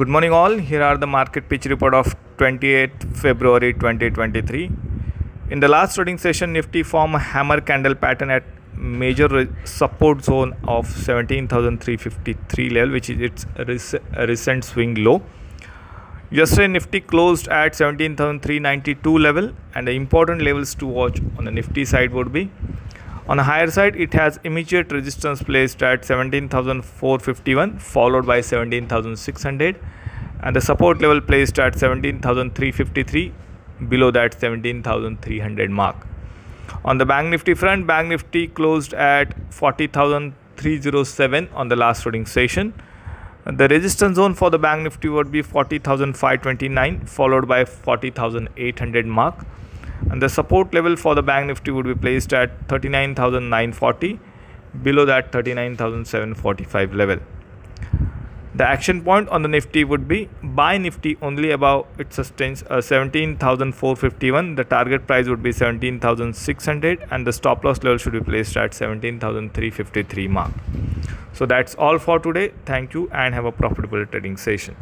Good morning, all. Here are the market pitch report of 28th February 2023. In the last trading session, Nifty formed a hammer candle pattern at major support zone of 17,353 level, which is its rec- recent swing low. Yesterday, Nifty closed at 17,392 level, and the important levels to watch on the Nifty side would be on the higher side, it has immediate resistance placed at 17,451 followed by 17,600 and the support level placed at 17,353 below that 17,300 mark. On the Bank Nifty front, Bank Nifty closed at 40,307 on the last trading session. The resistance zone for the Bank Nifty would be 40,529 followed by 40,800 mark and the support level for the bank nifty would be placed at 39940 below that 39745 level. The action point on the nifty would be buy nifty only above it sustains uh, 17451 the target price would be 17600 and the stop loss level should be placed at 17353 mark. So that's all for today. Thank you and have a profitable trading session